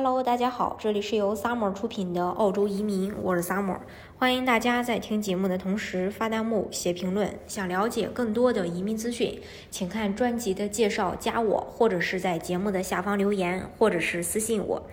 Hello，大家好，这里是由 Summer 出品的澳洲移民，我是 Summer，欢迎大家在听节目的同时发弹幕、写评论。想了解更多的移民资讯，请看专辑的介绍，加我，或者是在节目的下方留言，或者是私信我。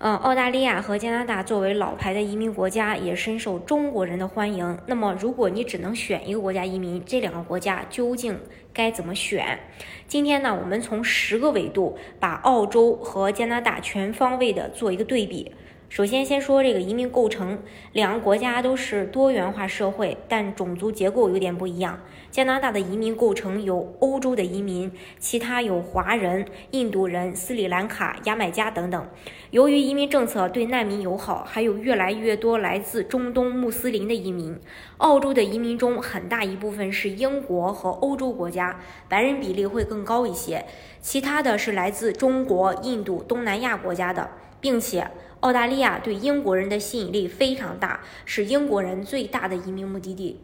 嗯，澳大利亚和加拿大作为老牌的移民国家，也深受中国人的欢迎。那么，如果你只能选一个国家移民，这两个国家究竟该怎么选？今天呢，我们从十个维度把澳洲和加拿大全方位的做一个对比。首先，先说这个移民构成，两个国家都是多元化社会，但种族结构有点不一样。加拿大的移民构成有欧洲的移民，其他有华人、印度人、斯里兰卡、牙买加等等。由于移民政策对难民友好，还有越来越多来自中东穆斯林的移民。澳洲的移民中很大一部分是英国和欧洲国家，白人比例会更高一些。其他的是来自中国、印度、东南亚国家的，并且。澳大利亚对英国人的吸引力非常大，是英国人最大的移民目的地。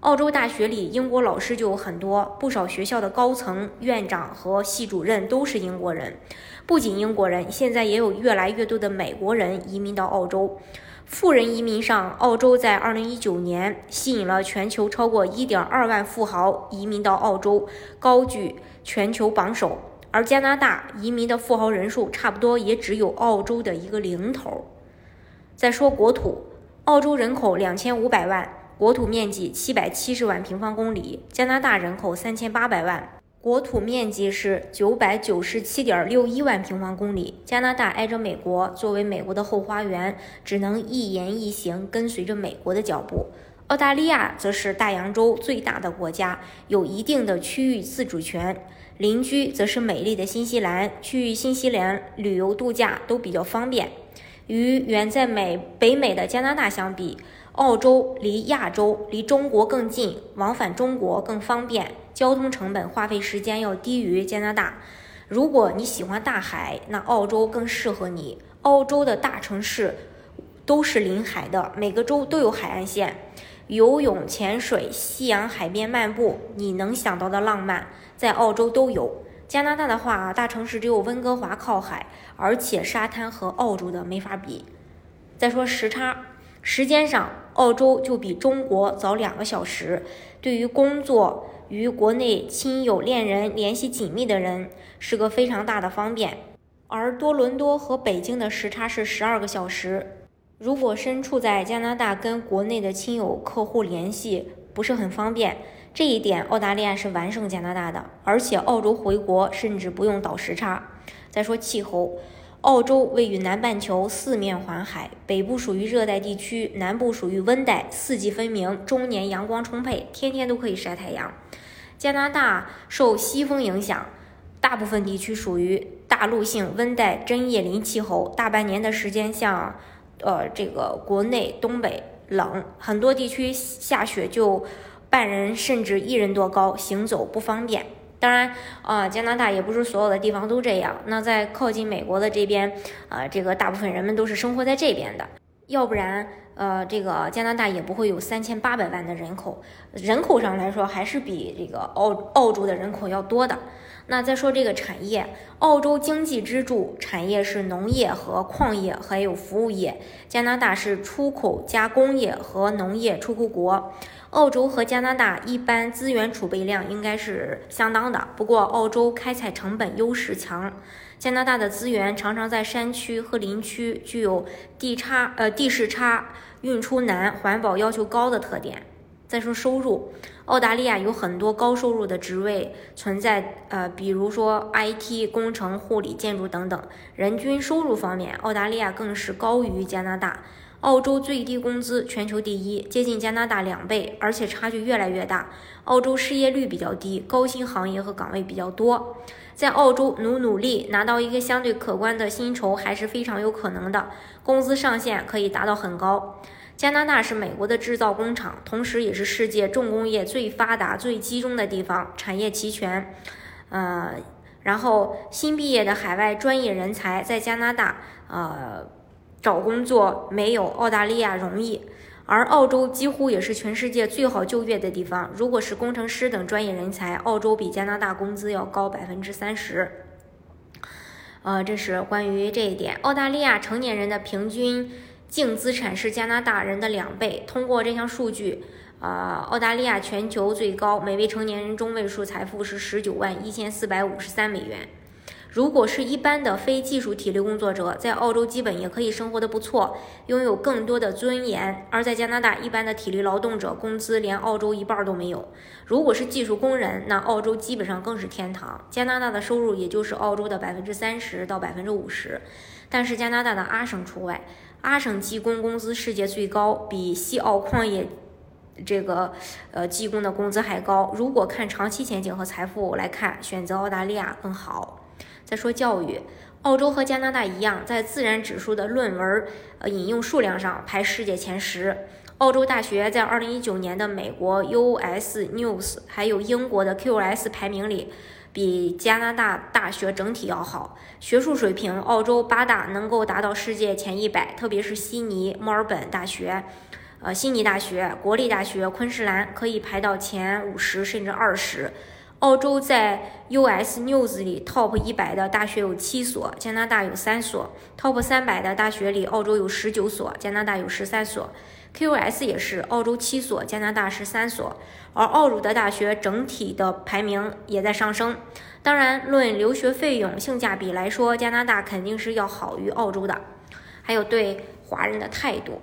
澳洲大学里英国老师就有很多，不少学校的高层、院长和系主任都是英国人。不仅英国人，现在也有越来越多的美国人移民到澳洲。富人移民上，澳洲在2019年吸引了全球超过1.2万富豪移民到澳洲，高居全球榜首。而加拿大移民的富豪人数差不多也只有澳洲的一个零头。再说国土，澳洲人口两千五百万，国土面积七百七十万平方公里；加拿大人口三千八百万，国土面积是九百九十七点六一万平方公里。加拿大挨着美国，作为美国的后花园，只能一言一行跟随着美国的脚步。澳大利亚则是大洋洲最大的国家，有一定的区域自主权。邻居则是美丽的新西兰，去新西兰旅游度假都比较方便。与远在美北美的加拿大相比，澳洲离亚洲、离中国更近，往返中国更方便，交通成本、花费时间要低于加拿大。如果你喜欢大海，那澳洲更适合你。澳洲的大城市都是临海的，每个州都有海岸线。游泳、潜水、夕阳海边漫步，你能想到的浪漫，在澳洲都有。加拿大的话，大城市只有温哥华靠海，而且沙滩和澳洲的没法比。再说时差，时间上，澳洲就比中国早两个小时。对于工作与国内亲友、恋人联系紧密的人，是个非常大的方便。而多伦多和北京的时差是十二个小时。如果身处在加拿大，跟国内的亲友、客户联系不是很方便，这一点澳大利亚是完胜加拿大的。而且澳洲回国甚至不用倒时差。再说气候，澳洲位于南半球，四面环海，北部属于热带地区，南部属于温带，四季分明，终年阳光充沛，天天都可以晒太阳。加拿大受西风影响，大部分地区属于大陆性温带针叶林气候，大半年的时间像。呃，这个国内东北冷，很多地区下雪就半人甚至一人多高，行走不方便。当然，啊，加拿大也不是所有的地方都这样。那在靠近美国的这边，啊，这个大部分人们都是生活在这边的，要不然，呃，这个加拿大也不会有三千八百万的人口，人口上来说还是比这个澳澳洲的人口要多的。那再说这个产业，澳洲经济支柱产业是农业和矿业，还有服务业。加拿大是出口加工业和农业出口国。澳洲和加拿大一般资源储备量应该是相当的，不过澳洲开采成本优势强，加拿大的资源常常在山区和林区，具有地差呃地势差、运出难、环保要求高的特点。再说收入，澳大利亚有很多高收入的职位存在，呃，比如说 IT、工程、护理、建筑等等。人均收入方面，澳大利亚更是高于加拿大。澳洲最低工资全球第一，接近加拿大两倍，而且差距越来越大。澳洲失业率比较低，高薪行业和岗位比较多。在澳洲努努力拿到一个相对可观的薪酬还是非常有可能的，工资上限可以达到很高。加拿大是美国的制造工厂，同时也是世界重工业最发达、最集中的地方，产业齐全。呃，然后新毕业的海外专业人才在加拿大，呃，找工作没有澳大利亚容易。而澳洲几乎也是全世界最好就业的地方。如果是工程师等专业人才，澳洲比加拿大工资要高百分之三十。呃，这是关于这一点。澳大利亚成年人的平均净资产是加拿大人的两倍。通过这项数据，呃，澳大利亚全球最高每位成年人中位数财富是十九万一千四百五十三美元。如果是一般的非技术体力工作者，在澳洲基本也可以生活的不错，拥有更多的尊严；而在加拿大，一般的体力劳动者工资连澳洲一半都没有。如果是技术工人，那澳洲基本上更是天堂。加拿大的收入也就是澳洲的百分之三十到百分之五十，但是加拿大的阿省除外，阿省技工工资世界最高，比西澳矿业这个呃技工的工资还高。如果看长期前景和财富来看，选择澳大利亚更好。再说教育，澳洲和加拿大一样，在自然指数的论文呃引用数量上排世界前十。澳洲大学在二零一九年的美国 US News 还有英国的 QS 排名里，比加拿大大学整体要好。学术水平，澳洲八大能够达到世界前一百，特别是悉尼、墨尔本大学、呃悉尼大学、国立大学、昆士兰可以排到前五十甚至二十。澳洲在 US News 里 Top 一百的大学有七所，加拿大有三所。Top 三百的大学里，澳洲有十九所，加拿大有十三所。QS 也是澳洲七所，加拿大十三所。而澳洲的大学整体的排名也在上升。当然，论留学费用性价比来说，加拿大肯定是要好于澳洲的。还有对华人的态度。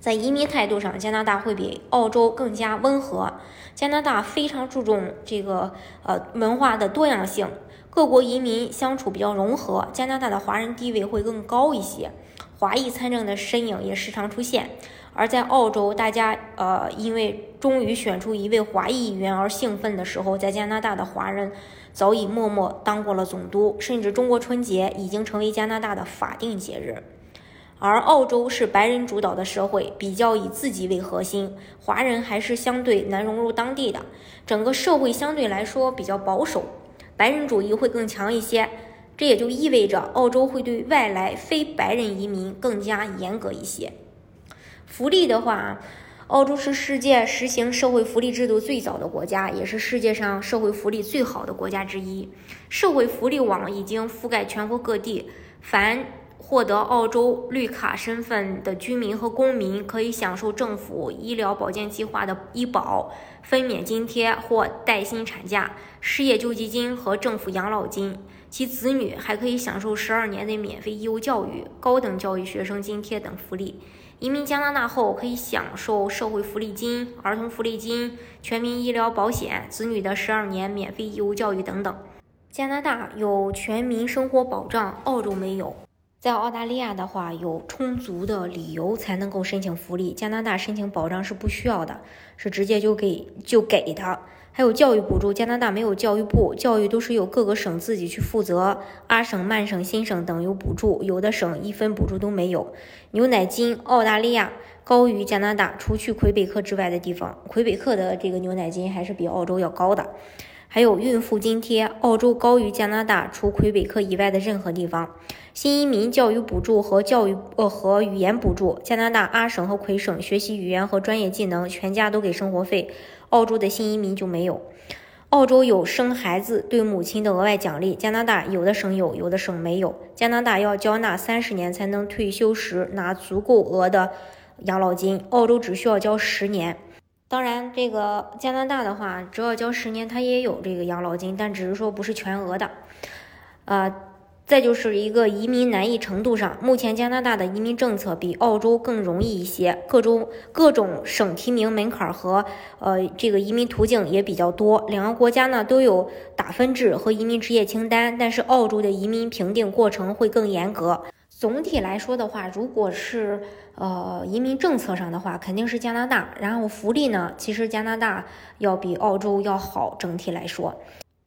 在移民态度上，加拿大会比澳洲更加温和。加拿大非常注重这个呃文化的多样性，各国移民相处比较融合。加拿大的华人地位会更高一些，华裔参政的身影也时常出现。而在澳洲，大家呃因为终于选出一位华裔议员而兴奋的时候，在加拿大的华人早已默默当过了总督，甚至中国春节已经成为加拿大的法定节日。而澳洲是白人主导的社会，比较以自己为核心，华人还是相对难融入当地的。整个社会相对来说比较保守，白人主义会更强一些。这也就意味着澳洲会对外来非白人移民更加严格一些。福利的话，澳洲是世界实行社会福利制度最早的国家，也是世界上社会福利最好的国家之一。社会福利网已经覆盖全国各地，凡。获得澳洲绿卡身份的居民和公民可以享受政府医疗保健计划的医保、分娩津贴或带薪产假、失业救济金和政府养老金。其子女还可以享受十二年的免费义务教育、高等教育学生津贴等福利。移民加拿大后可以享受社会福利金、儿童福利金、全民医疗保险、子女的十二年免费义务教育等等。加拿大有全民生活保障，澳洲没有。在澳大利亚的话，有充足的理由才能够申请福利。加拿大申请保障是不需要的，是直接就给就给的。还有教育补助，加拿大没有教育部，教育都是由各个省自己去负责。阿省、曼省、新省等有补助，有的省一分补助都没有。牛奶金，澳大利亚高于加拿大，除去魁北克之外的地方，魁北克的这个牛奶金还是比澳洲要高的。还有孕妇津贴，澳洲高于加拿大，除魁北克以外的任何地方。新移民教育补助和教育呃和语言补助，加拿大阿省和魁省学习语言和专业技能，全家都给生活费。澳洲的新移民就没有。澳洲有生孩子对母亲的额外奖励，加拿大有的省有，有的省没有。加拿大要交纳三十年才能退休时拿足够额的养老金，澳洲只需要交十年。当然，这个加拿大的话，只要交十年，它也有这个养老金，但只是说不是全额的。呃，再就是一个移民难易程度上，目前加拿大的移民政策比澳洲更容易一些，各种各种省提名门槛和呃这个移民途径也比较多。两个国家呢都有打分制和移民职业清单，但是澳洲的移民评定过程会更严格。总体来说的话，如果是呃移民政策上的话，肯定是加拿大。然后福利呢，其实加拿大要比澳洲要好，整体来说。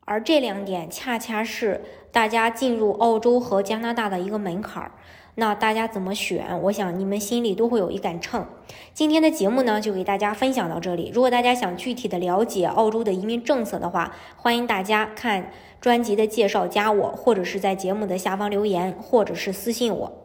而这两点恰恰是大家进入澳洲和加拿大的一个门槛儿。那大家怎么选？我想你们心里都会有一杆秤。今天的节目呢，就给大家分享到这里。如果大家想具体的了解澳洲的移民政策的话，欢迎大家看专辑的介绍，加我，或者是在节目的下方留言，或者是私信我。